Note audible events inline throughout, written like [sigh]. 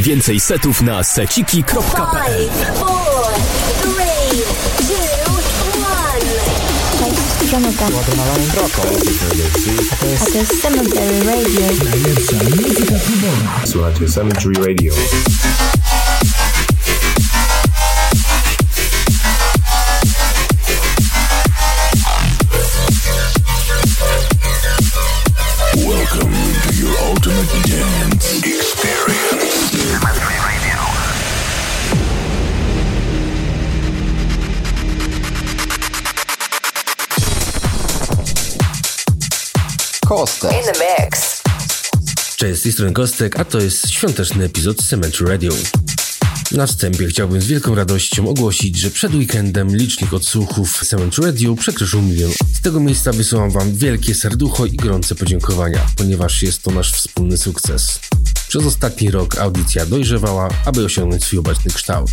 Więcej setów na seciki.pl Jonathan. A to jest Cemetery Radio. Najlepsza muzyka klubowa. Słuchajcie Cemetery Radio. Kostek. In the mix. Cześć, z tej strony Kostek, a to jest świąteczny epizod Cemetery Radio. Na wstępie chciałbym z wielką radością ogłosić, że przed weekendem licznik odsłuchów Cemetery Radio przekroczył milion. Z tego miejsca wysyłam Wam wielkie serducho i gorące podziękowania, ponieważ jest to nasz wspólny sukces. Przez ostatni rok audycja dojrzewała, aby osiągnąć swój obecny kształt.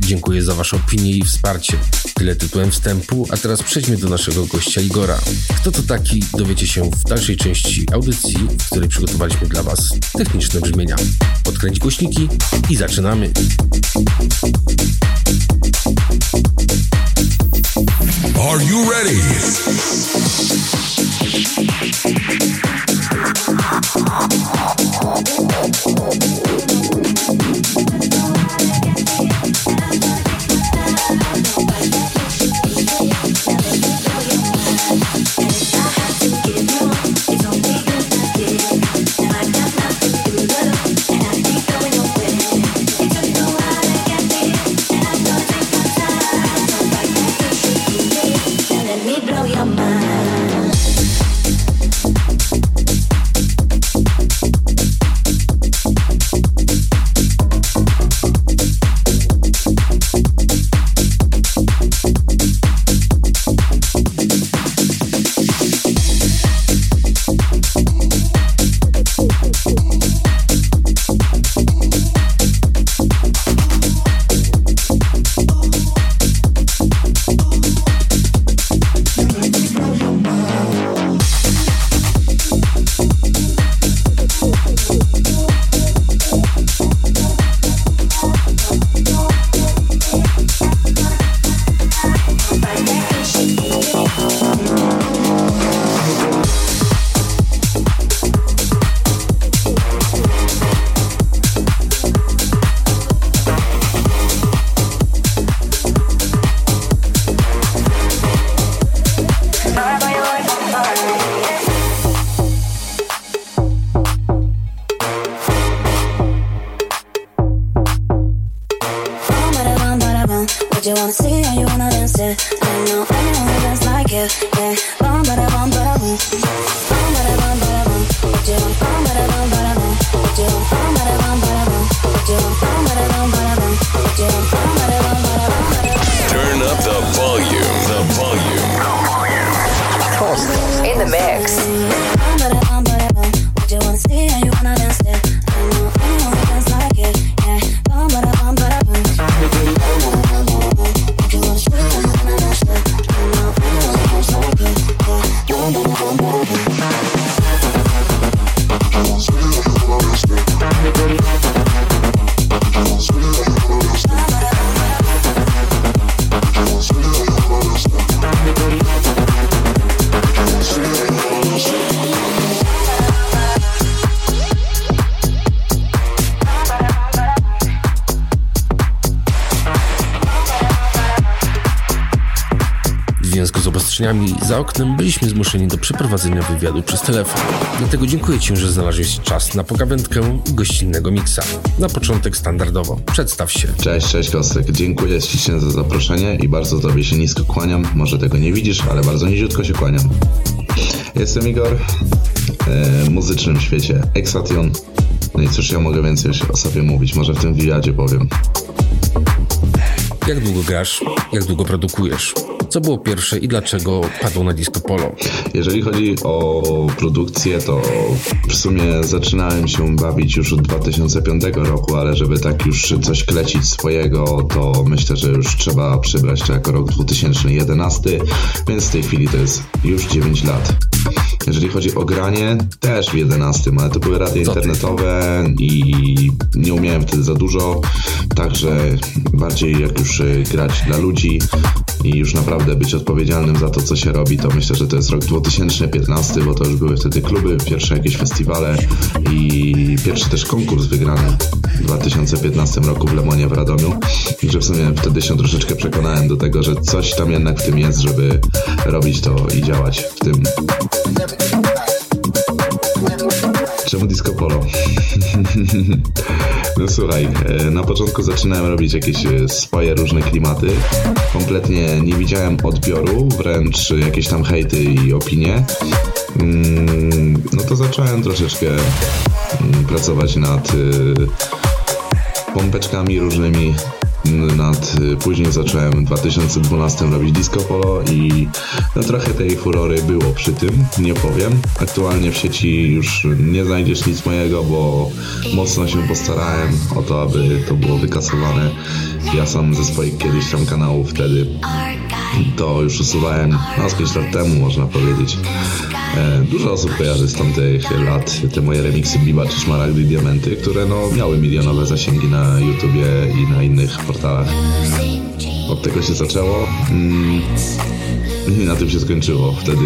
Dziękuję za Wasze opinie i wsparcie. Tyle tytułem wstępu, a teraz przejdźmy do naszego gościa Igora. Kto to taki, dowiecie się w dalszej części audycji, w której przygotowaliśmy dla Was techniczne brzmienia. Podkręć głośniki i zaczynamy. Are you ready? Za oknem byliśmy zmuszeni do przeprowadzenia wywiadu przez telefon. Dlatego dziękuję Ci, że znalazłeś czas na pogawędkę gościnnego miksa. Na początek standardowo. Przedstaw się. Cześć, cześć Kostek. Dziękuję ślicznie za zaproszenie i bardzo Tobie się nisko kłaniam. Może tego nie widzisz, ale bardzo niziutko się kłaniam. Jestem Igor, e, w muzycznym świecie Exation. No i cóż ja mogę więcej o sobie mówić, może w tym wywiadzie powiem. Jak długo grasz? Jak długo produkujesz? Co było pierwsze i dlaczego padło na disco polo? Jeżeli chodzi o produkcję, to w sumie zaczynałem się bawić już od 2005 roku, ale żeby tak już coś klecić swojego, to myślę, że już trzeba przybrać to jako rok 2011, więc w tej chwili to jest już 9 lat. Jeżeli chodzi o granie, też w 11, ale to były radia internetowe i nie umiałem wtedy za dużo, także bardziej jak już y, grać dla ludzi i już naprawdę być odpowiedzialnym za to, co się robi, to myślę, że to jest rok 2015, bo to już były wtedy kluby, pierwsze jakieś festiwale i pierwszy też konkurs wygrany w 2015 roku w Lemonie w Radomiu. Także w sumie wtedy się troszeczkę przekonałem do tego, że coś tam jednak w tym jest, żeby robić to i działać w tym. Czemu disco polo? [laughs] no słuchaj, e, na początku zaczynałem robić jakieś e, swoje różne klimaty. Kompletnie nie widziałem odbioru, wręcz jakieś tam hejty i opinie. Mm, No to zacząłem troszeczkę mm, pracować nad y, pompeczkami różnymi. Nad, y, później zacząłem w 2012 robić disco polo i no trochę tej furory było przy tym, nie powiem. Aktualnie w sieci już nie znajdziesz nic mojego, bo mocno się postarałem o to, aby to było wykasowane. Ja sam ze swoich kiedyś tam kanałów wtedy to już usuwałem no, z 5 lat temu, można powiedzieć. E, Dużo osób kojarzy z tamtych lat te moje remiksy Biba czy Szmaragdy i Diamenty, które no, miały milionowe zasięgi na YouTubie i na innych portalach. Od tego się zaczęło. Mm, I na tym się skończyło wtedy.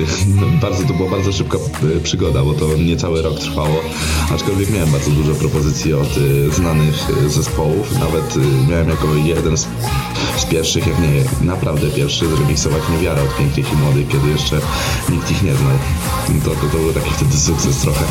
bardzo, to była bardzo szybka e, przygoda, bo to niecały rok trwało. Aczkolwiek miałem bardzo dużo propozycji od e, znanych zespołów. Nawet miałem jako jeden z, z pierwszych, jak nie naprawdę pierwszy, zremiksować Niewiarę od Pięknych i Młodych, kiedy jeszcze nikt ich nie znał. To, to, to był taki wtedy sukces trochę.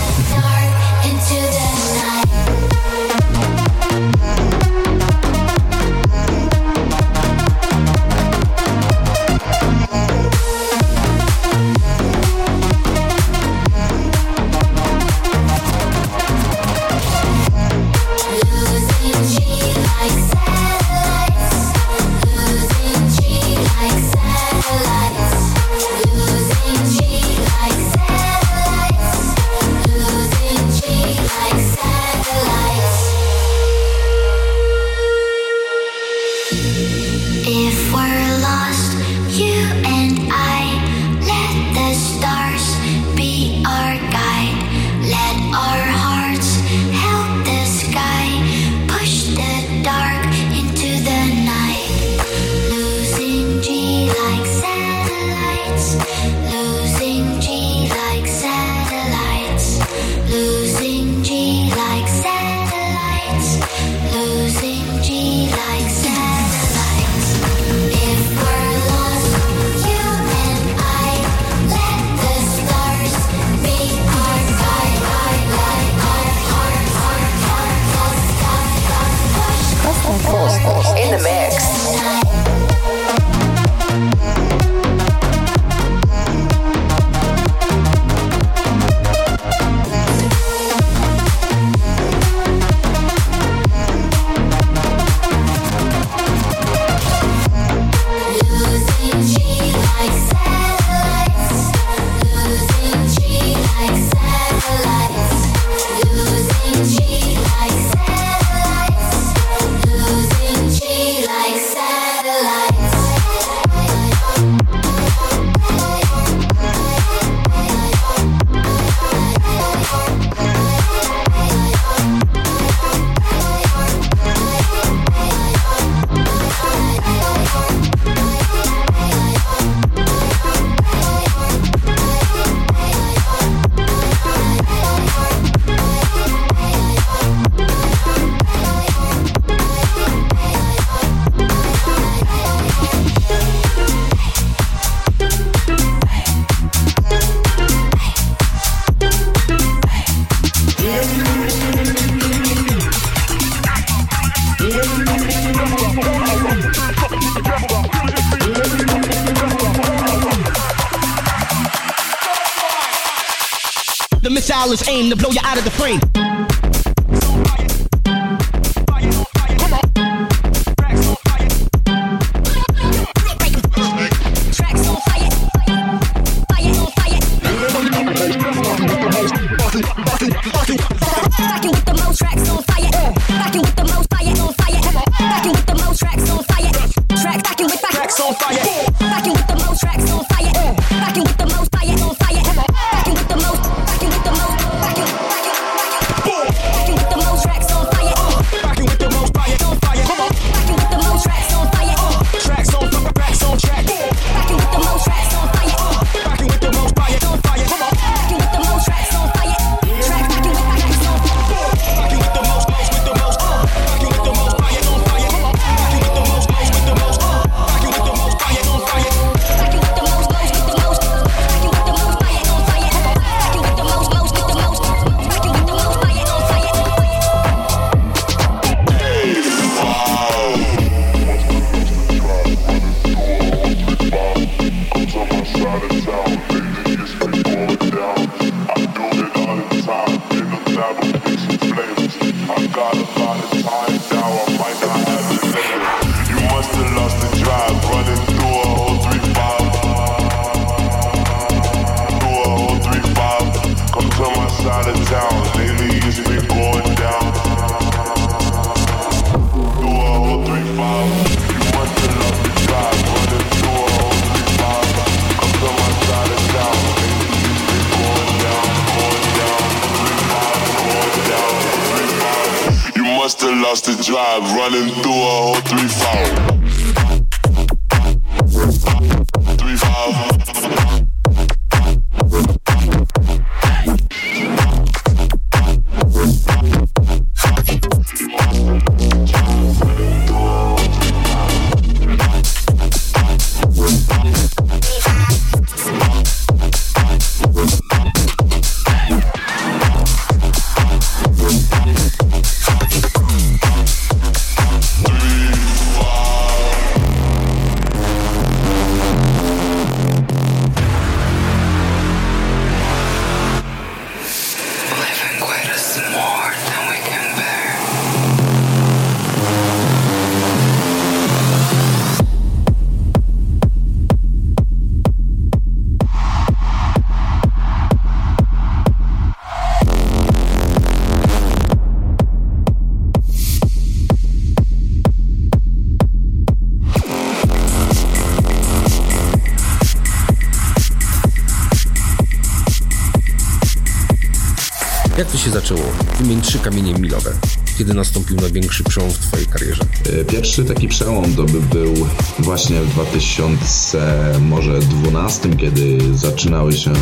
Trzy kamienie milowe. Kiedy nastąpił największy przełom w Twojej karierze? E, pierwszy taki przełom to by był właśnie w 2012, kiedy zaczynały się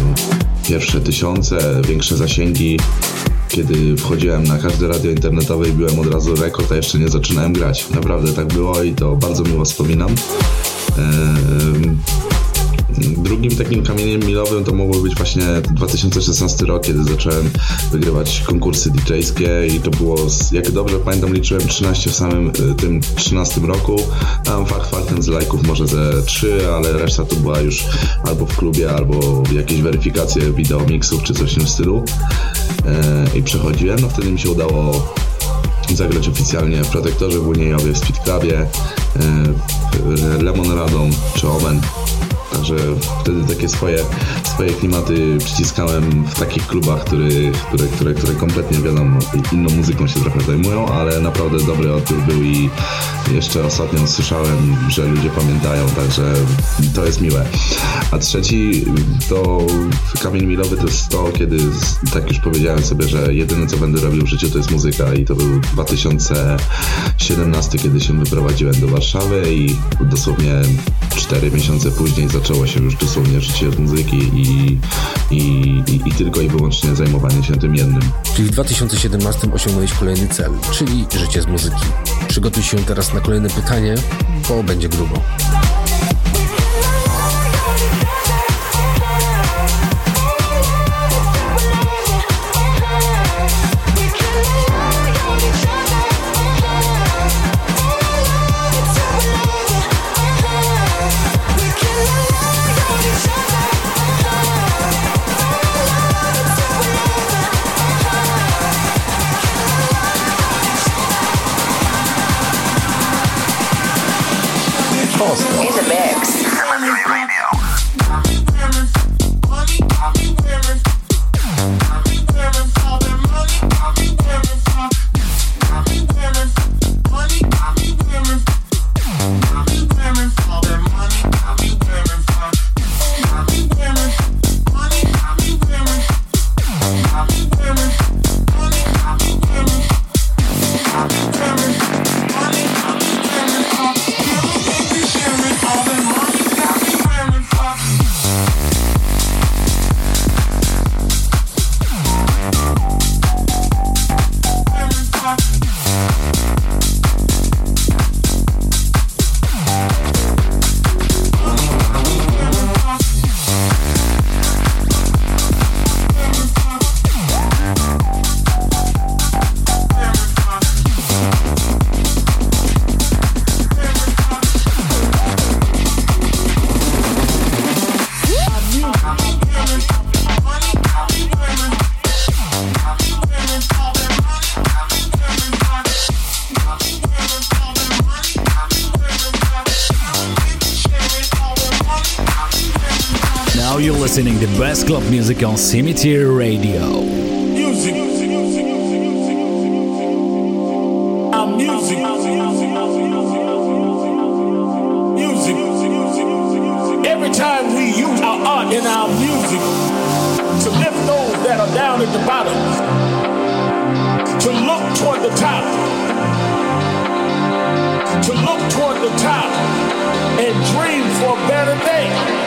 pierwsze tysiące, większe zasięgi. Kiedy wchodziłem na każde radio internetowe i byłem od razu rekord, a jeszcze nie zaczynałem grać. Naprawdę tak było i to bardzo miło wspominam. Eee, Drugim takim kamieniem milowym to mogło być właśnie 2016 rok, kiedy zacząłem wygrywać konkursy DJ-skie i to było, jak dobrze pamiętam, liczyłem 13 w samym y, tym 13 roku. Tam fakt faktem z lajków może ze 3, ale reszta to była już albo w klubie, albo jakieś weryfikacje wideo mixów czy coś w tym stylu. E, I przechodziłem, no wtedy mi się udało zagrać oficjalnie w Protektorze w Uniejowie, w Speed Clubie, e, Lemon Radą czy Omen Także wtedy takie swoje, swoje klimaty przyciskałem w takich klubach, który, które, które, które kompletnie wiadomo, inną muzyką się trochę zajmują, ale naprawdę dobry odbiór był i jeszcze ostatnio słyszałem, że ludzie pamiętają, także to jest miłe. A trzeci to kamień milowy to jest to, kiedy tak już powiedziałem sobie, że jedyne co będę robił w życiu to jest muzyka i to był 2017, kiedy się wyprowadziłem do Warszawy i dosłownie 4 miesiące później zaczęło się już dosłownie życie od muzyki i, i, i, i tylko i wyłącznie zajmowanie się tym jednym. Czyli w 2017 osiągnąłeś kolejny cel, czyli życie z muzyki. Przygotuj się teraz na kolejne pytanie, bo będzie grubo. Listening to the best club music on Cemetery Radio. Music. Our music. Music. Every time we use our art in our music to lift those that are down at the bottom, to look toward the top, to look toward the top and dream for a better day.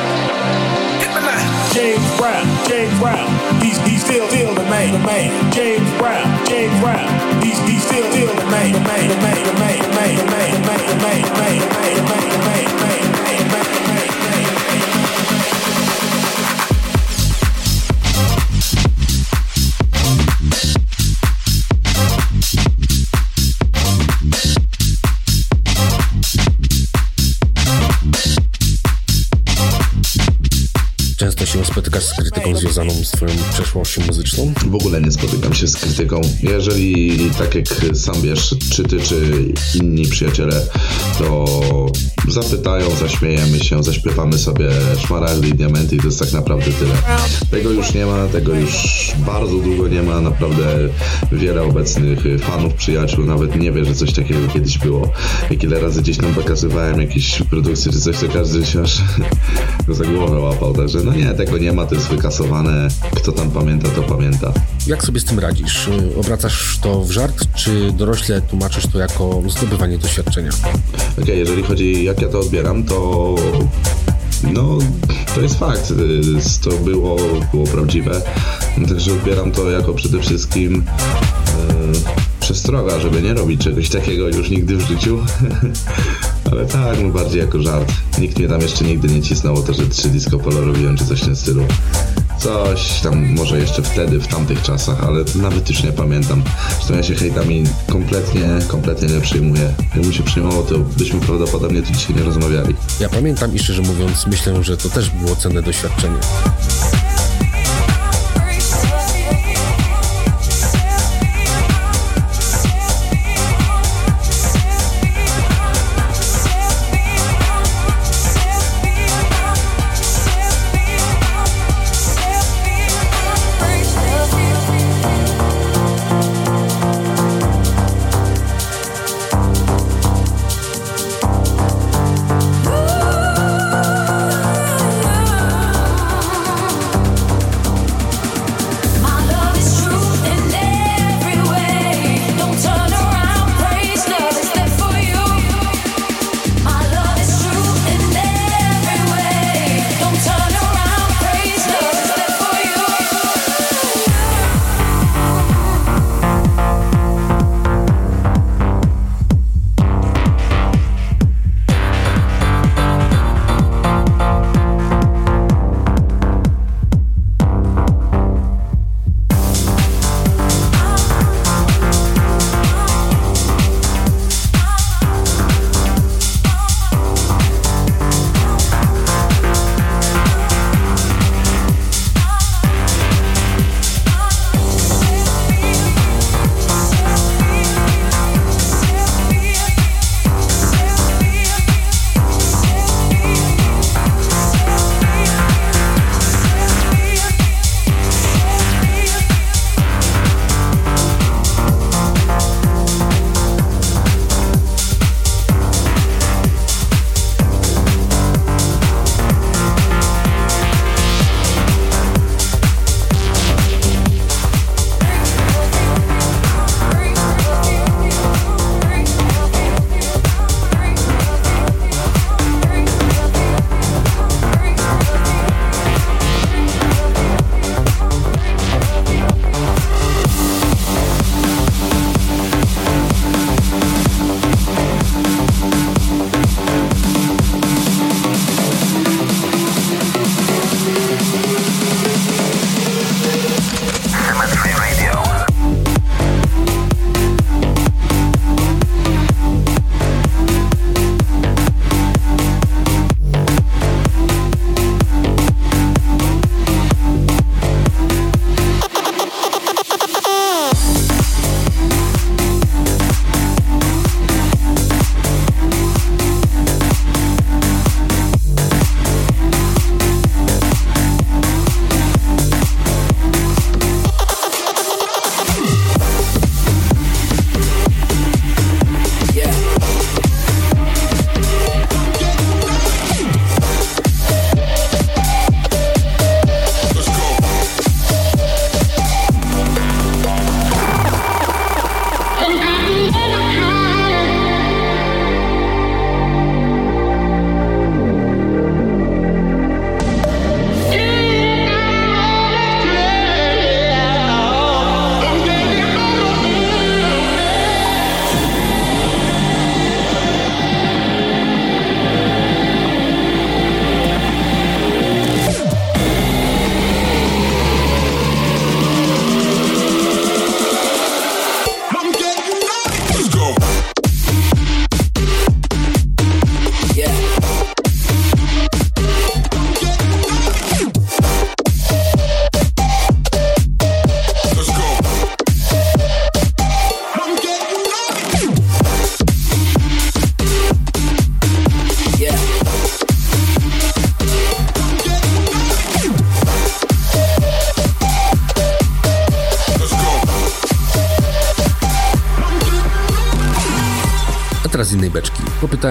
James Brown, James Brown, he's he's still still the man, the man. James Brown, James Brown, he's he's still still the man, the man, the man, the man, the man, the man, the man, the man, the man, the man, the man, the man. Twoją przeszłością muzyczną? W ogóle nie spotykam się z krytyką. Jeżeli, tak jak sam wiesz, czy ty, czy inni przyjaciele, to zapytają, zaśmiejemy się, zaśpiewamy sobie szmaragdy i diamenty i to jest tak naprawdę tyle. Tego już nie ma, tego już bardzo długo nie ma. Naprawdę wiele obecnych fanów, przyjaciół nawet nie wie, że coś takiego kiedyś było. Jak ile razy gdzieś tam pokazywałem jakieś produkcje czy coś, to każdy się aż [laughs] za głowę łapał. Także no nie, tego nie ma, to jest wykasowane. Kto tam pamięta, to pamięta. Jak sobie z tym radzisz? Y, Obracasz to w żart, czy dorośle tłumaczysz to jako zdobywanie doświadczenia? Okej, okay, jeżeli chodzi jak ja to odbieram, to no, to jest fakt. Y, To było, było prawdziwe. Także odbieram to jako przede wszystkim yy, przestroga, żeby nie robić czegoś takiego już nigdy w życiu. [laughs] Ale tak, no bardziej jako żart. Nikt mnie tam jeszcze nigdy nie cisnął o to, że trzy disco polo robiłem, czy coś w tym stylu. Coś tam może jeszcze wtedy, w tamtych czasach, ale nawet już nie pamiętam. Zresztą ja się hejtami kompletnie, kompletnie nie przyjmuję. Jakbym się przyjmował, to byśmy prawdopodobnie tu dzisiaj nie rozmawiali. Ja pamiętam i szczerze mówiąc myślę, że to też było cenne doświadczenie.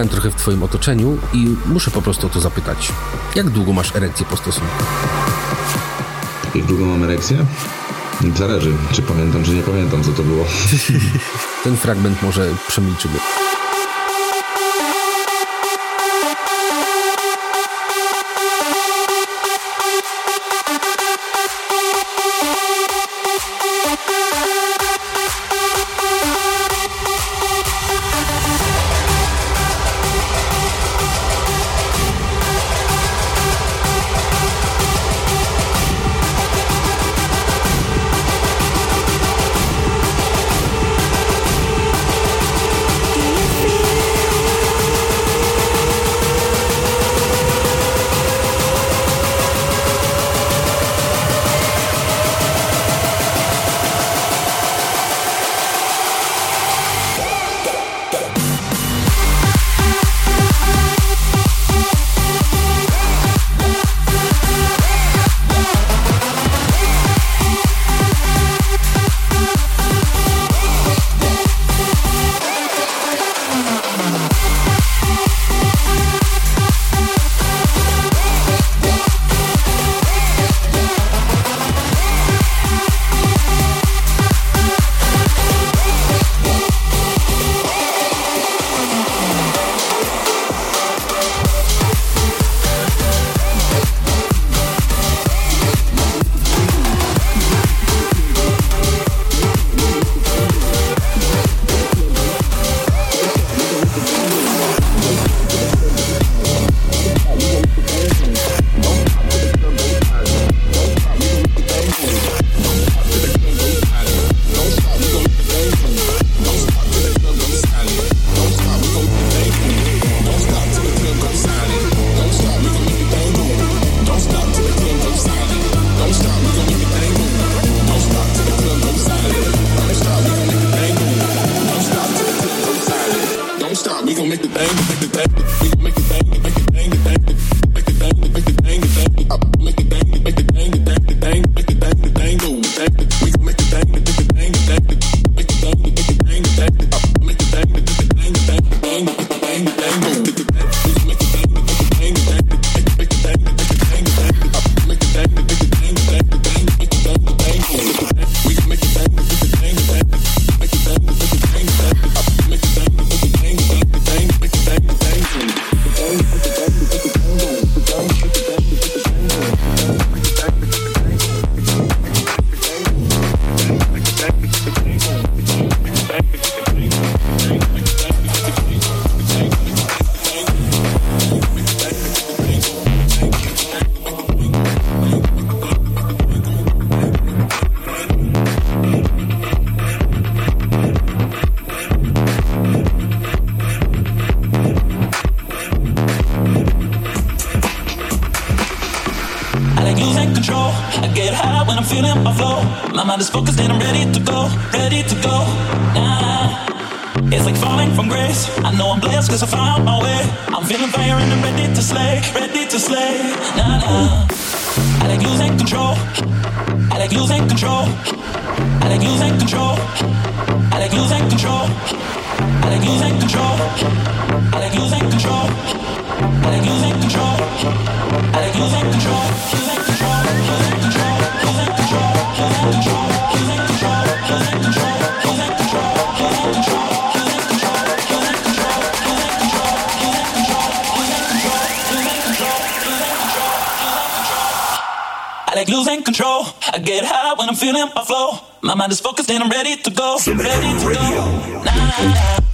Trochę w twoim otoczeniu i muszę po prostu o to zapytać. Jak długo masz erekcję po stosunku? Jak długo mam erekcję? Zależy, czy pamiętam, czy nie pamiętam, co to było. [laughs] Ten fragment może przemilczymy. I get high when I'm feeling my flow. My mind is focused and I'm ready to go. Ready to go. Nah, nah, nah.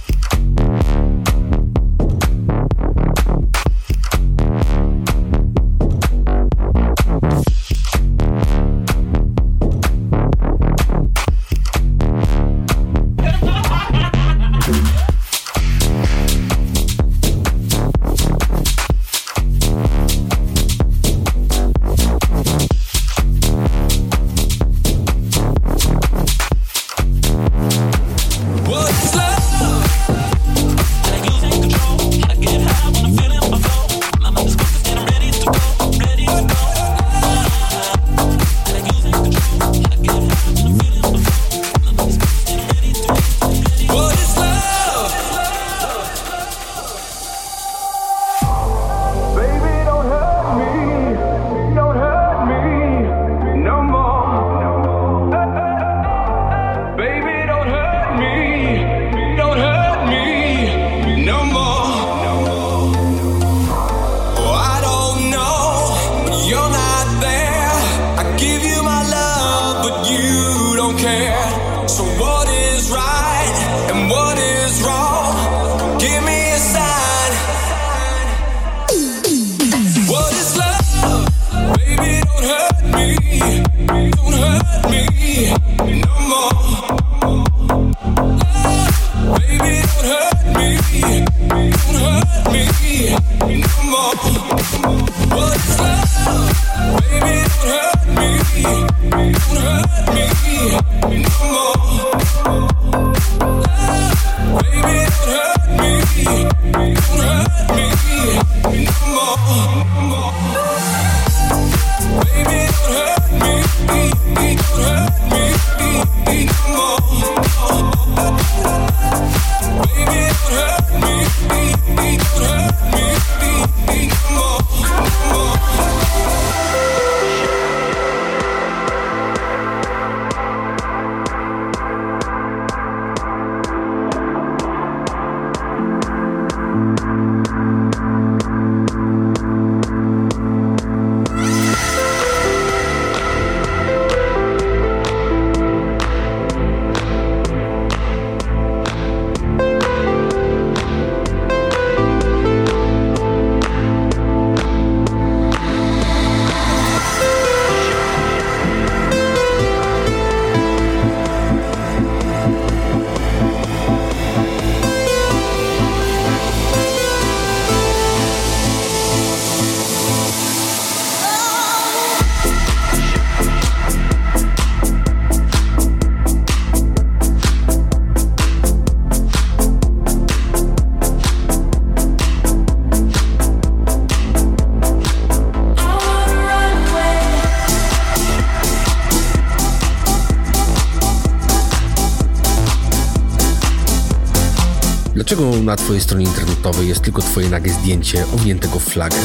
twojej stronie internetowej jest tylko twoje nagie zdjęcie owiniętego w flagę.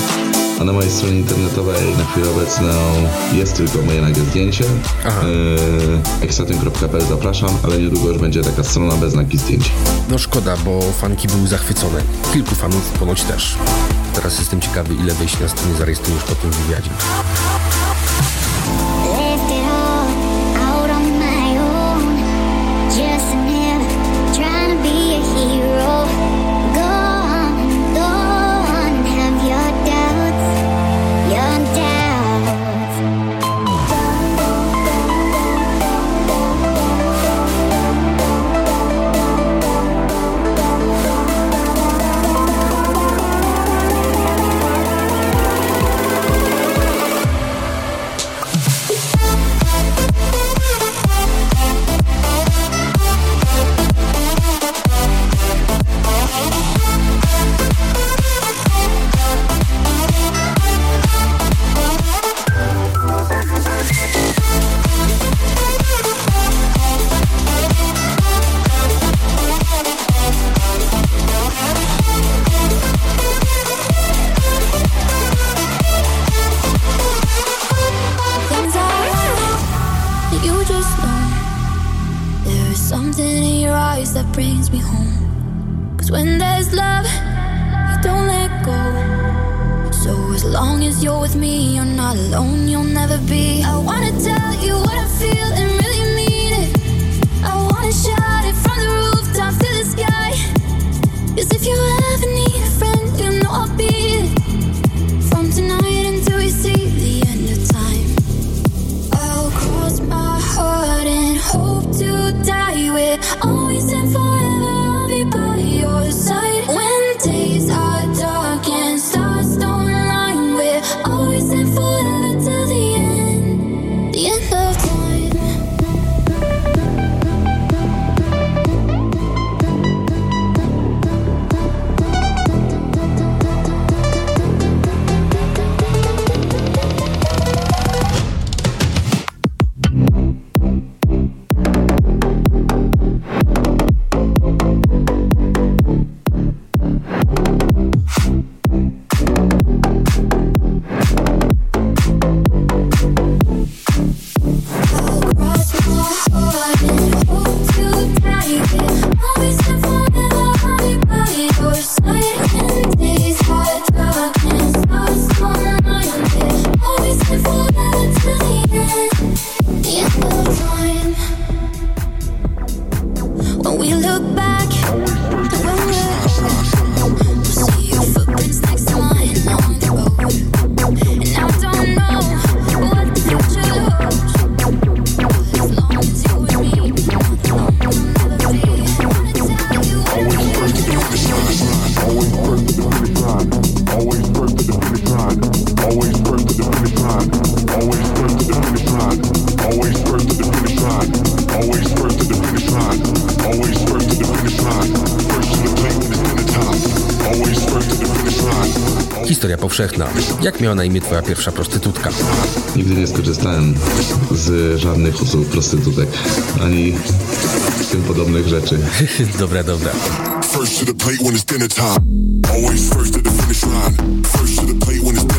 A na mojej stronie internetowej na chwilę obecną jest tylko moje nagie zdjęcie. Yy, e, Ekstatyn.pl zapraszam, ale niedługo już będzie taka strona bez nagi zdjęć. No szkoda, bo fanki były zachwycone. Kilku fanów ponoć też. Teraz jestem ciekawy, ile wyjść na stronie zarejestrujesz po tym wywiadzie. powszechna. Jak miała na imię twoja pierwsza prostytutka? Nigdy nie skorzystałem z żadnych usług prostytutek, ani tym podobnych rzeczy. [laughs] dobra, dobra. First to the plate when it's dinner time. Always first to the finish line. First to the plate when it's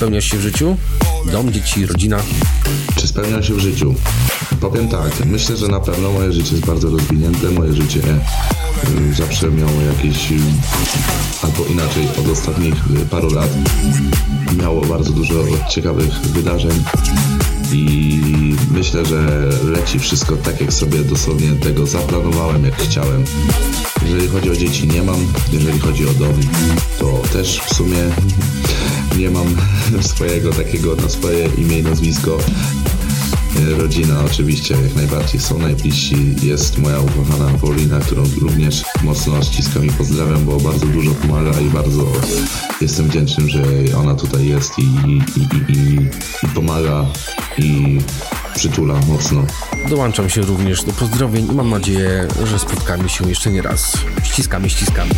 spełniasz się w życiu? Dom, dzieci, rodzina? Czy spełniam się w życiu? Powiem tak, myślę, że na pewno moje życie jest bardzo rozwinięte, moje życie e, zawsze miało jakieś, albo inaczej, od ostatnich e, paru lat miało bardzo dużo ciekawych wydarzeń i myślę, że leci wszystko tak, jak sobie dosłownie tego zaplanowałem, jak chciałem. Jeżeli chodzi o dzieci, nie mam. Jeżeli chodzi o dom, to też w sumie nie mam [laughs] swojego takiego na swoje imię i nazwisko. Rodzina oczywiście jak najbardziej są najbliżsi. Jest moja ukochana Paulina, którą również mocno ściskam i pozdrawiam, bo bardzo dużo pomaga i bardzo jestem wdzięczny, że ona tutaj jest i, i, i, i, i pomaga i przytula mocno. Dołączam się również do pozdrowień i mam nadzieję, że spotkamy się jeszcze nie raz. Ściskamy, ściskamy.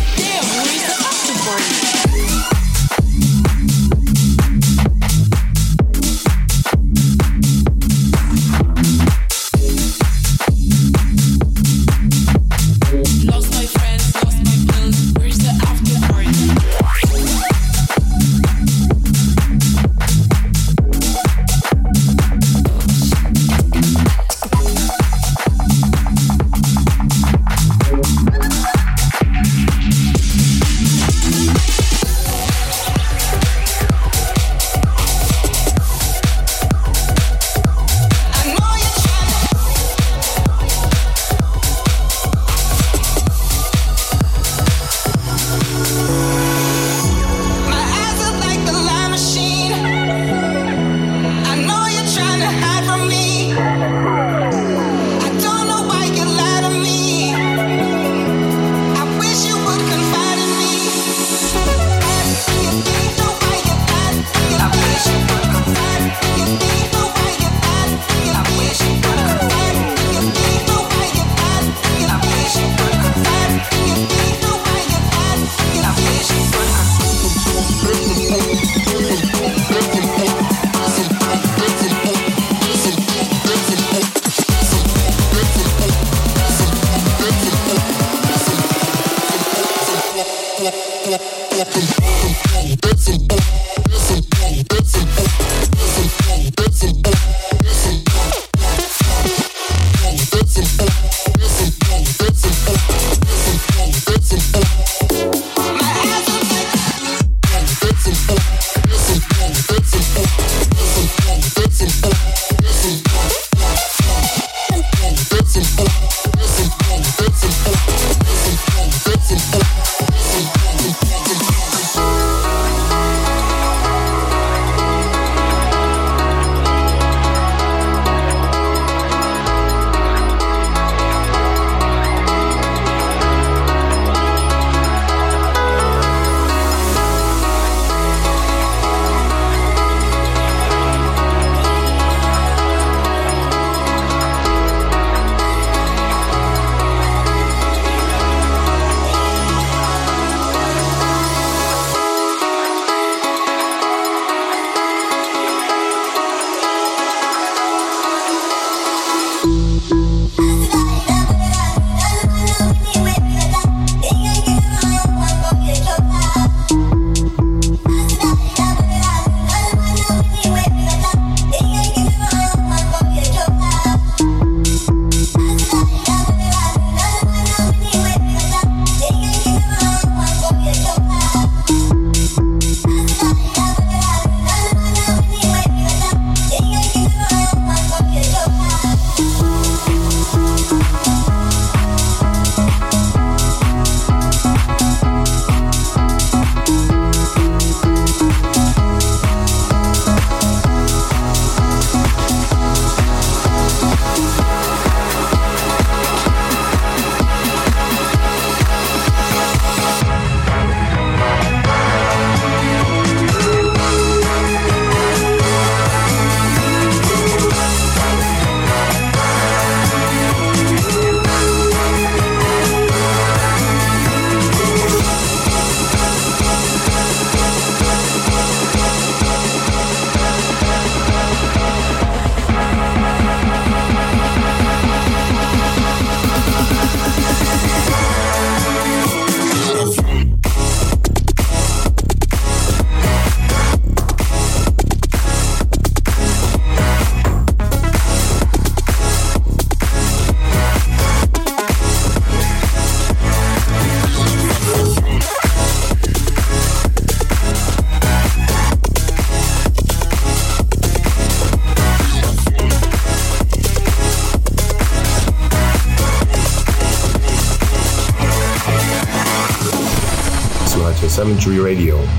Cemetery Radio.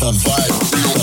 something.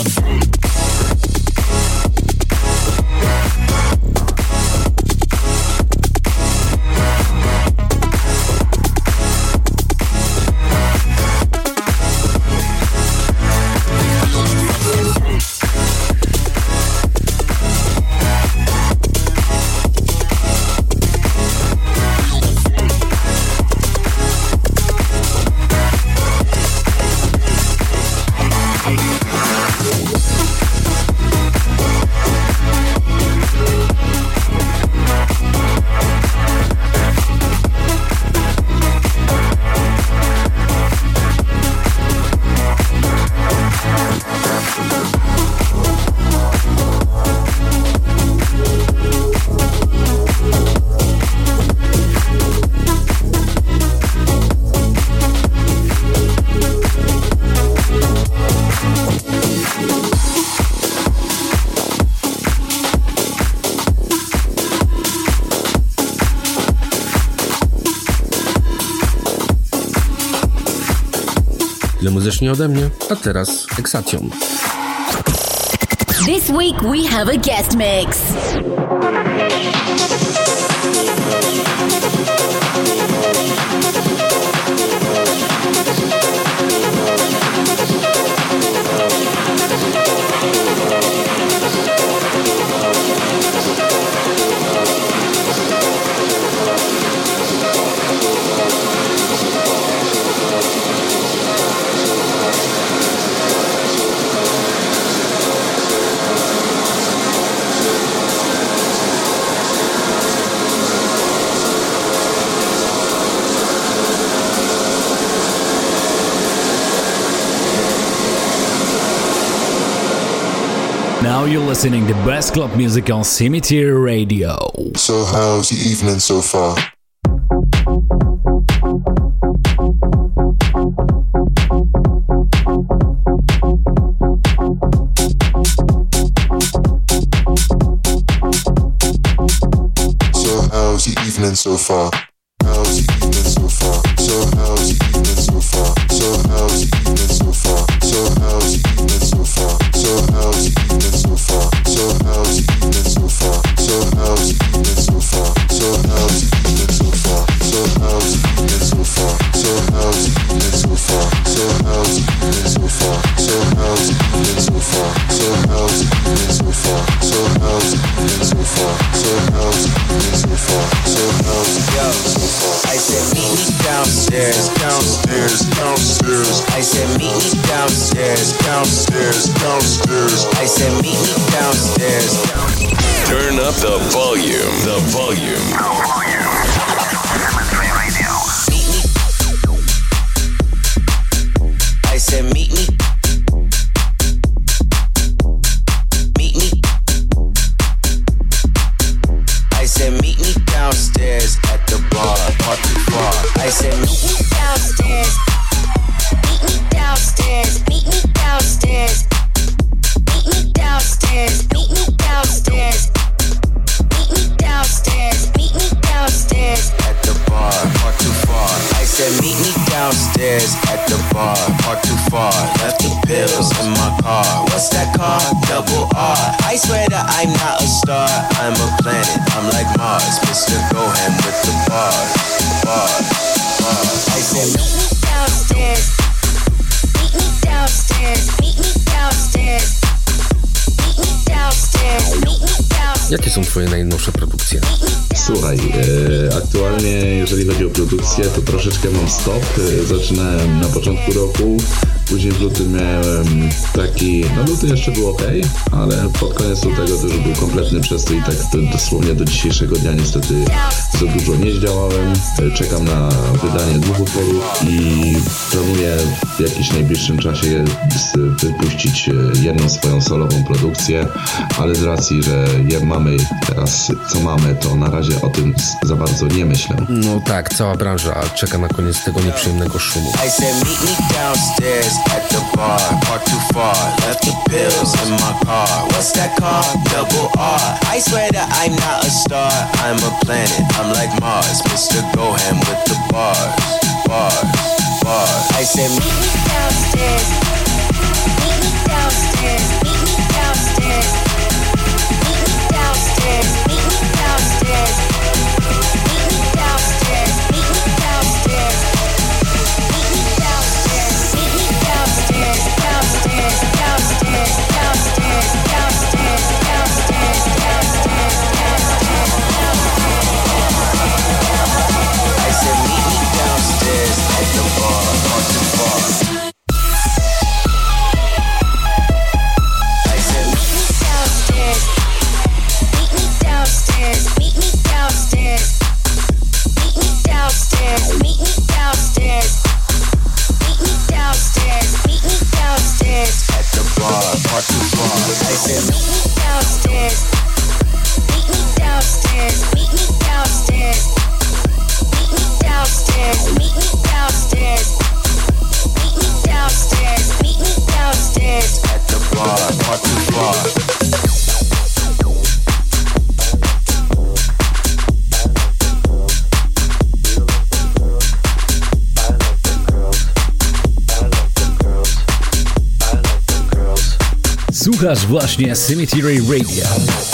serdecznie ode mnie, a teraz Exation. This week we have a guest mix. you're listening to best club music on Cemetery Radio. So how's the evening so far? Jeszcze był ok, ale pod koniec lutego to już był kompletny przestój i tak do, dosłownie do dzisiejszego dnia niestety za dużo nie zdziałałem. Czekam na wydanie dwóch utworów i planuję w jakimś najbliższym czasie wypuścić e, jedną swoją solową produkcję, ale z racji, że je mamy teraz co mamy, to na razie o tym za bardzo nie myślę. No tak, cała branża czeka na koniec tego nieprzyjemnego szumu. I R, double R. I swear that I'm not a star, I'm a planet. I'm like Mars, Mr. Gohan with the bars, bars, bars. I said, meet me downstairs. Właśnie Cemetery Radio.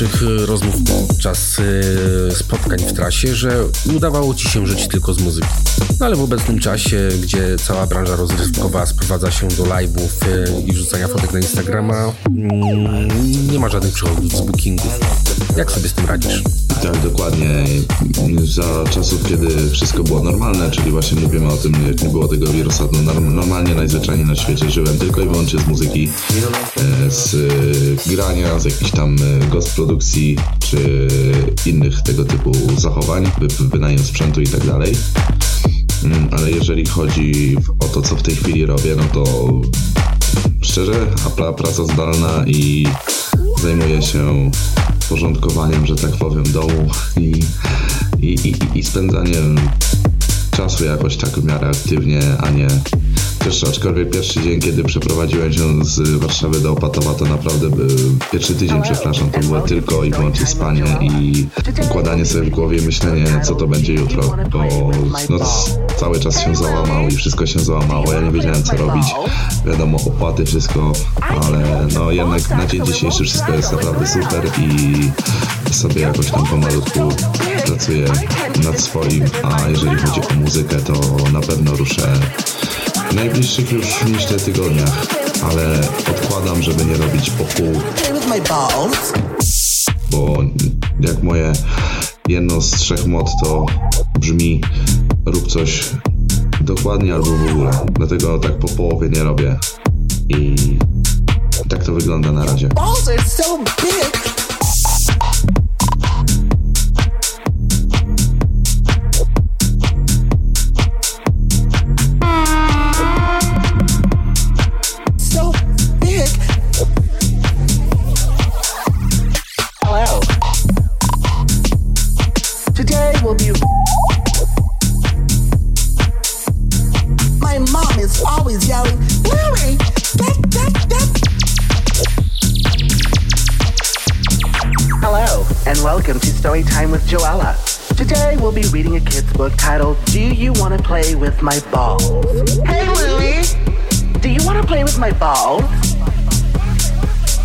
Naszych e, rozmów podczas e, spotkań w trasie, że udawało ci się żyć tylko z muzyki. No ale w obecnym czasie, gdzie cała branża rozrywkowa sprowadza się do live'ów e, i wrzucania fotek na Instagrama, mm, nie ma żadnych przychodów z bookingów. Jak sobie z tym radzisz? Tak, dokładnie. Za czasów, kiedy wszystko było normalne, czyli właśnie mówimy o tym, jak nie było tego wirusa, norm- normalnie, najzwyczajniej na świecie żyłem tylko i wyłącznie z muzyki, e, z grania, z jakichś tam e, ghost produkcji, czy innych tego typu zachowań, wy- wynajem sprzętu i tak dalej. Mm, Ale jeżeli chodzi o to, co w tej chwili robię, no to szczerze, praca zdalna i zajmuję się porządkowaniem, że tak powiem, domu i, i, i, i spędzaniem czasu jakoś tak w miarę aktywnie, a nie też aczkolwiek pierwszy dzień, kiedy przeprowadziłem się z Warszawy do Opatowa, to naprawdę by, pierwszy tydzień, przepraszam, to było tylko i wyłącznie spanie i układanie sobie w głowie, myślenie, co to będzie jutro, bo noc cały czas się załamał i wszystko się załamało, ja nie wiedziałem, co robić, wiadomo, opłaty, wszystko, ale no jednak na dzień dzisiejszy wszystko jest naprawdę super i sobie jakoś tam pomalutku pracuję nad swoim, a jeżeli chodzi o muzykę, to na pewno ruszę w najbliższych już myślę tygodniach, ale odkładam, żeby nie robić po pół, bo jak moje jedno z trzech motto brzmi rób coś dokładnie albo w ogóle. Dlatego tak po połowie nie robię i tak to wygląda na razie. Balls are so big. Story Time with Joella. Today we'll be reading a kid's book titled Do You Want to Play with My Balls? Hey, Louie! Do you want to play with my balls?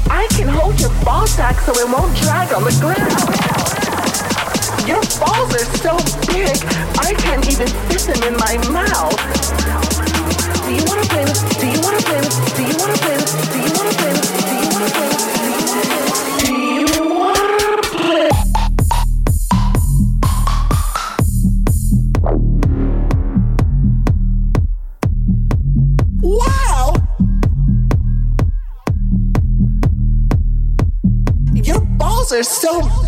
I can hold your ball sack so it won't drag on the ground. Your balls are so big, I can't even fit them in my mouth. Do you want to play with? Do you want to play with? Do you want to play with? Do you want to play with? Are so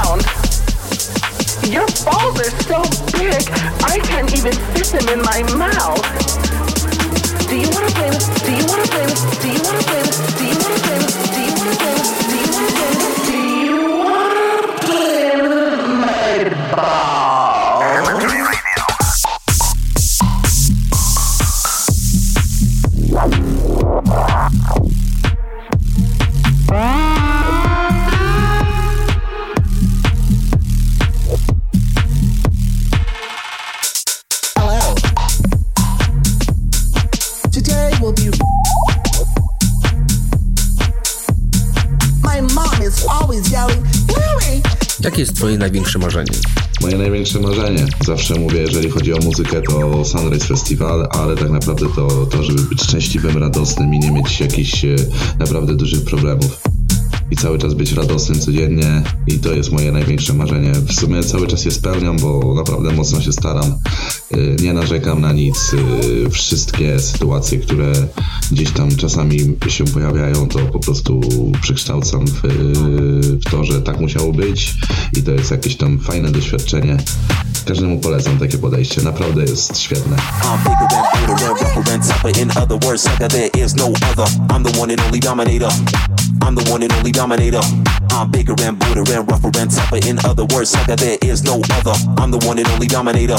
ground. Your balls are so big, I can't even fit them in my mouth. Do you wanna play with? Do you wanna play with? Do you wanna play with? Do you wanna play with? Do you wanna play with? Do you wanna play with? Do you wanna play with my balls? Jakie jest twoje największe marzenie? Moje największe marzenie, zawsze mówię, jeżeli chodzi o muzykę, to Sunrise Festival, ale tak naprawdę to, to żeby być szczęśliwym, radosnym i nie mieć jakichś e, naprawdę dużych problemów. I cały czas być radosnym codziennie i to jest moje największe marzenie. W sumie cały czas je spełniam, bo naprawdę mocno się staram. E, Nie narzekam na nic. E, Wszystkie sytuacje, które gdzieś tam czasami się pojawiają, to po prostu przekształcam w, w to, że tak musiało być i to jest jakieś tam fajne doświadczenie. Każdemu polecam takie podejście, naprawdę jest świetne. I'm no the one and only dominator. I'm bigger and Buddha and rougher and tougher. In other words, sucker, there is no other. I'm the one and only dominator.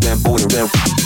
border and border and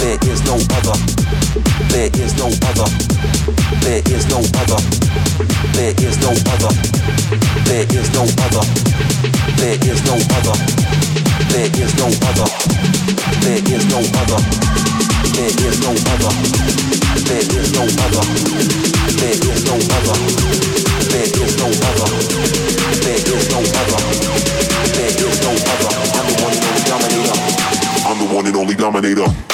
There is no other. There is no other. There is no other. There is no other. There is no other. There is no other. There is no other. There is no other. There is no other. There is no other. There is no other. There is no other. There is no other. There is no other. I'm the one and only dominator. I'm the one and only dominator.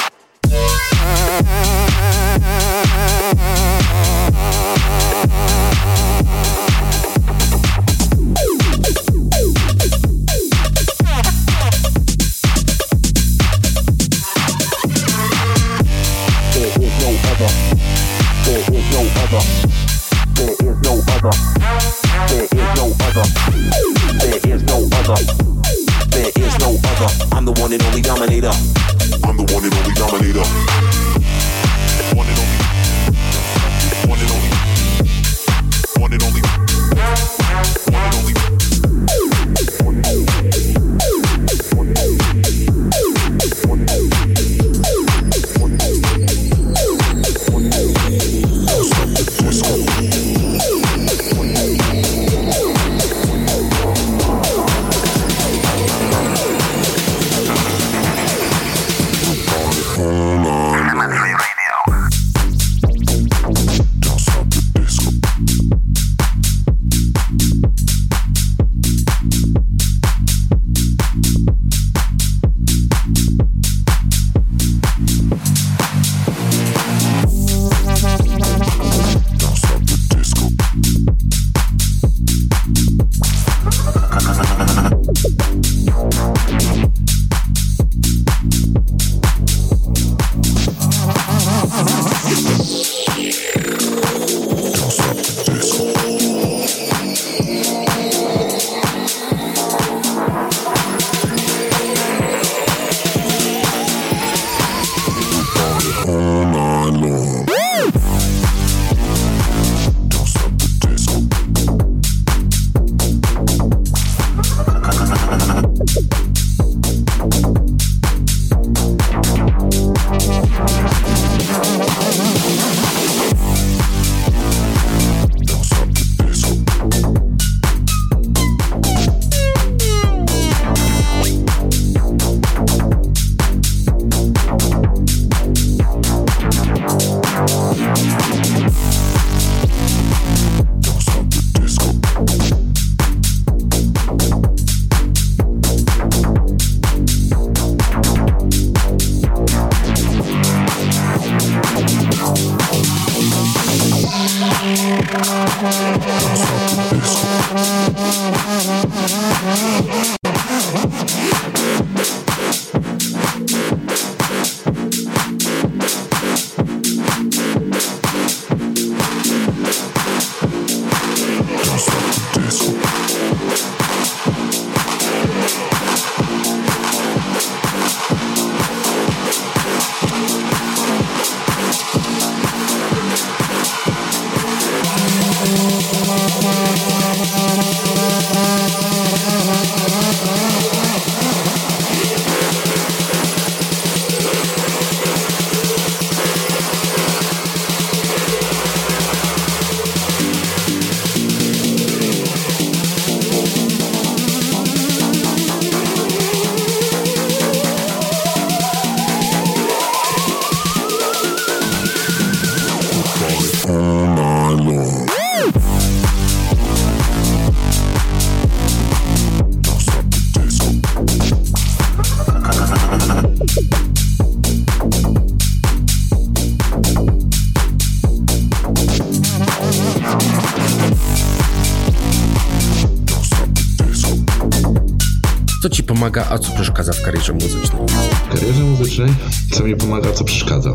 Pomaga, a co przeszkadza w karierze muzycznej? W karierze muzycznej, co mi pomaga, co przeszkadza?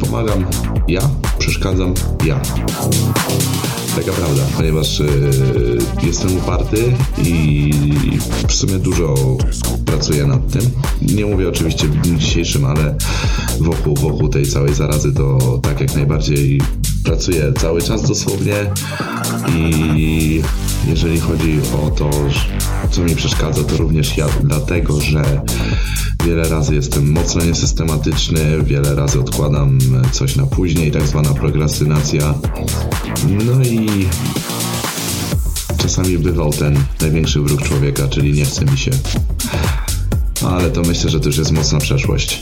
Pomagam ja, przeszkadzam ja. Taka prawda, ponieważ y, jestem uparty i w sumie dużo pracuję nad tym. Nie mówię oczywiście w dniu dzisiejszym, ale wokół, wokół tej całej zarazy to tak jak najbardziej pracuję cały czas dosłownie i jeżeli chodzi o to, co mi przeszkadza, to również ja, dlatego że wiele razy jestem mocno niesystematyczny, wiele razy odkładam coś na później, tak zwana prokrastynacja. No i czasami bywał ten największy wróg człowieka, czyli nie chce mi się. Ale to myślę, że to już jest mocna przeszłość.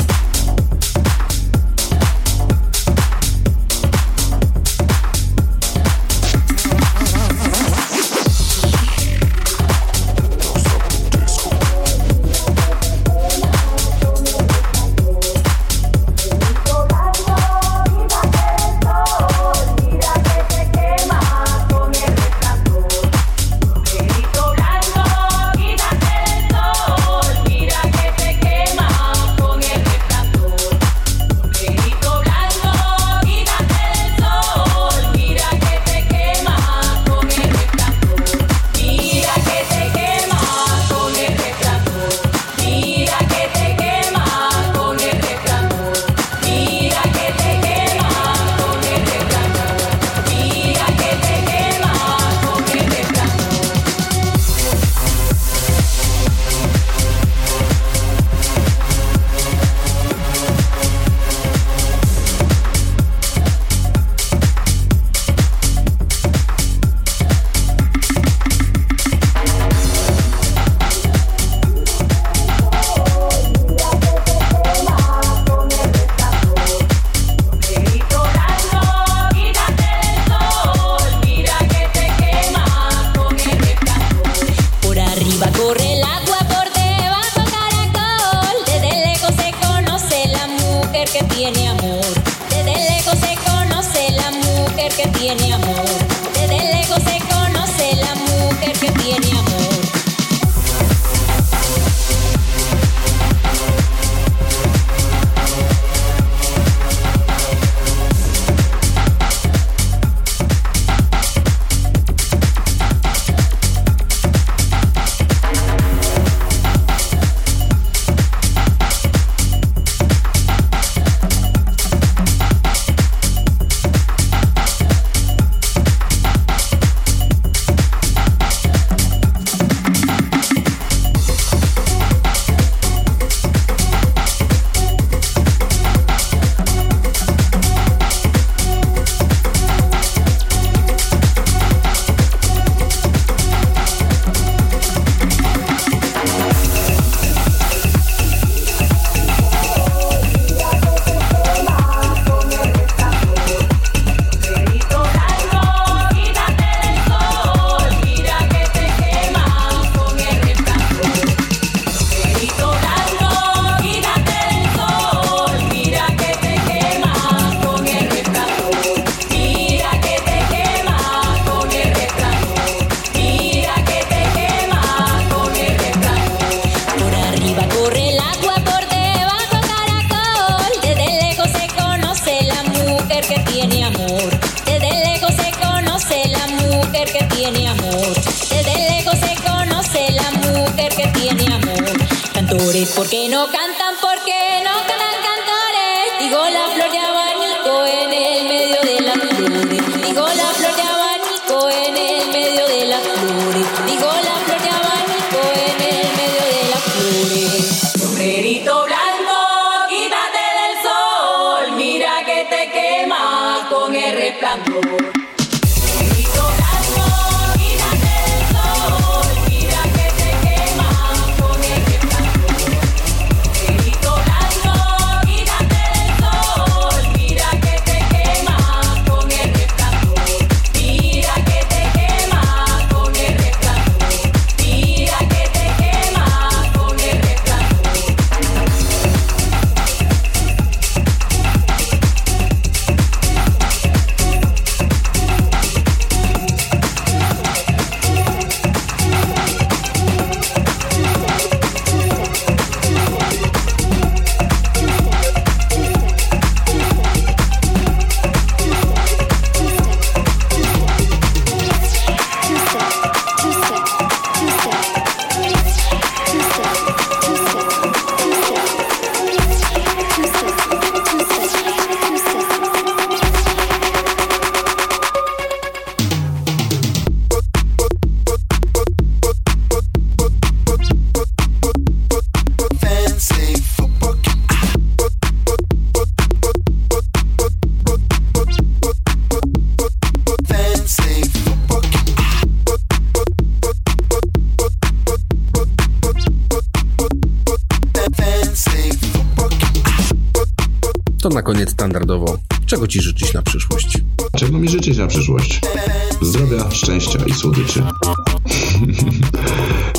człowieczy. [laughs]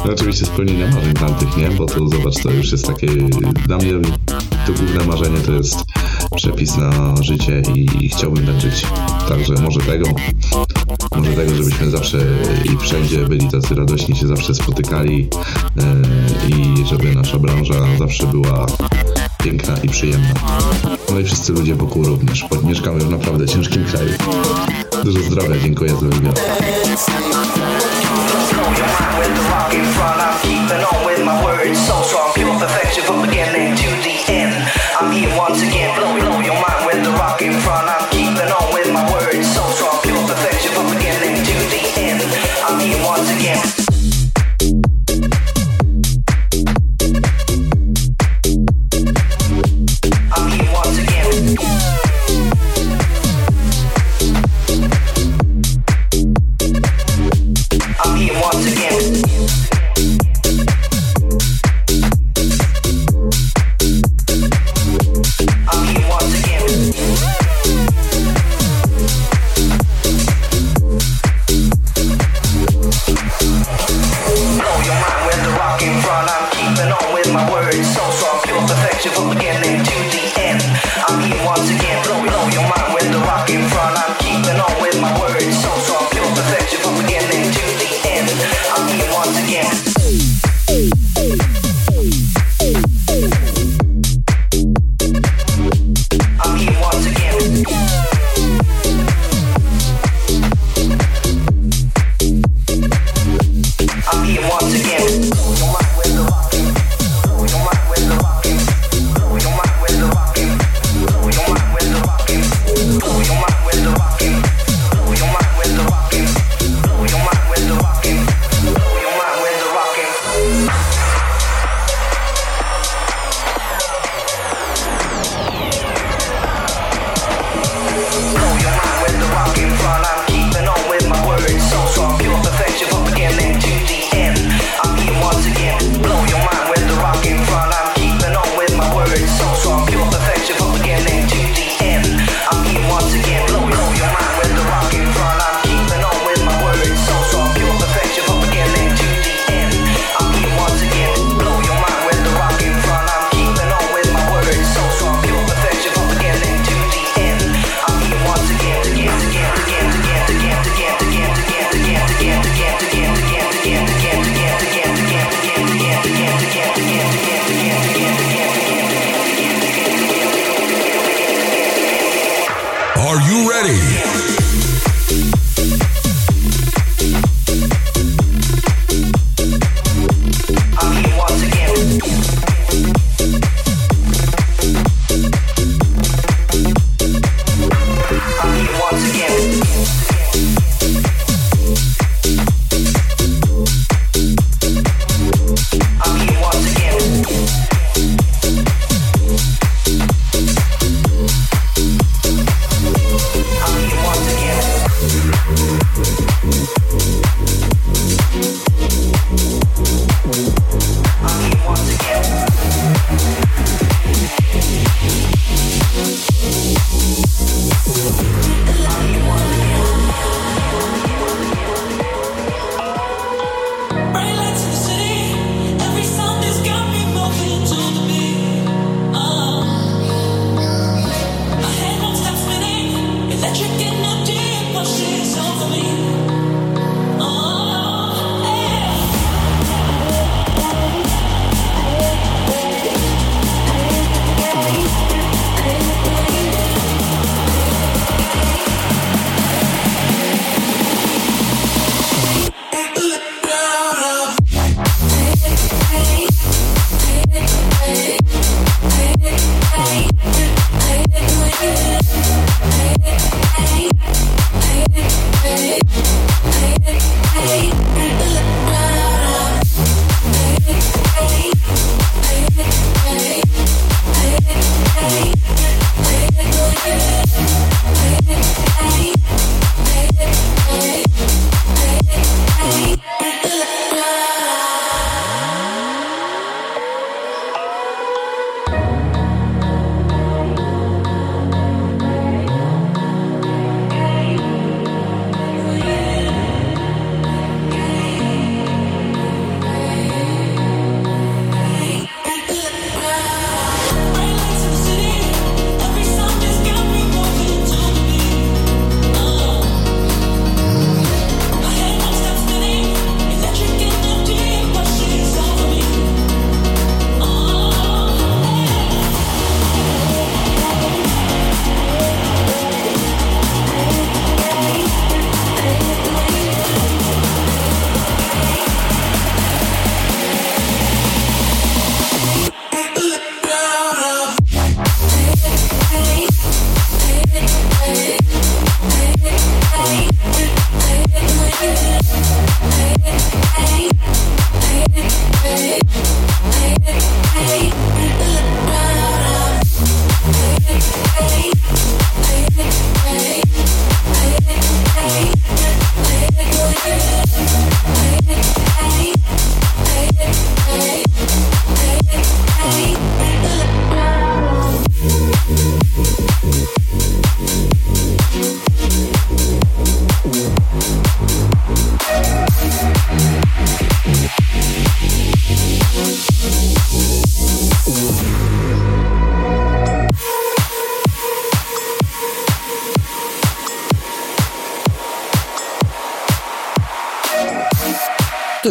no, oczywiście spełnienia marzeń tamtych, nie? Bo to zobacz, to już jest takie... Dla mnie to główne marzenie to jest przepis na życie i, i chciałbym tak żyć. Także może tego, może tego, żebyśmy zawsze i wszędzie byli tacy radośni, się zawsze spotykali yy, i żeby nasza branża zawsze była piękna i przyjemna. No i wszyscy ludzie wokół również, bo mieszkamy w naprawdę ciężkim kraju. Dużo zdrowia, dziękuję za wywiad. I'm here once again, blow, blow your mind with the rock in front of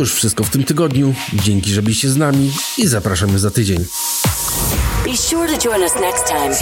już wszystko w tym tygodniu. Dzięki, że byliście z nami i zapraszamy za tydzień. Be sure to join us next time.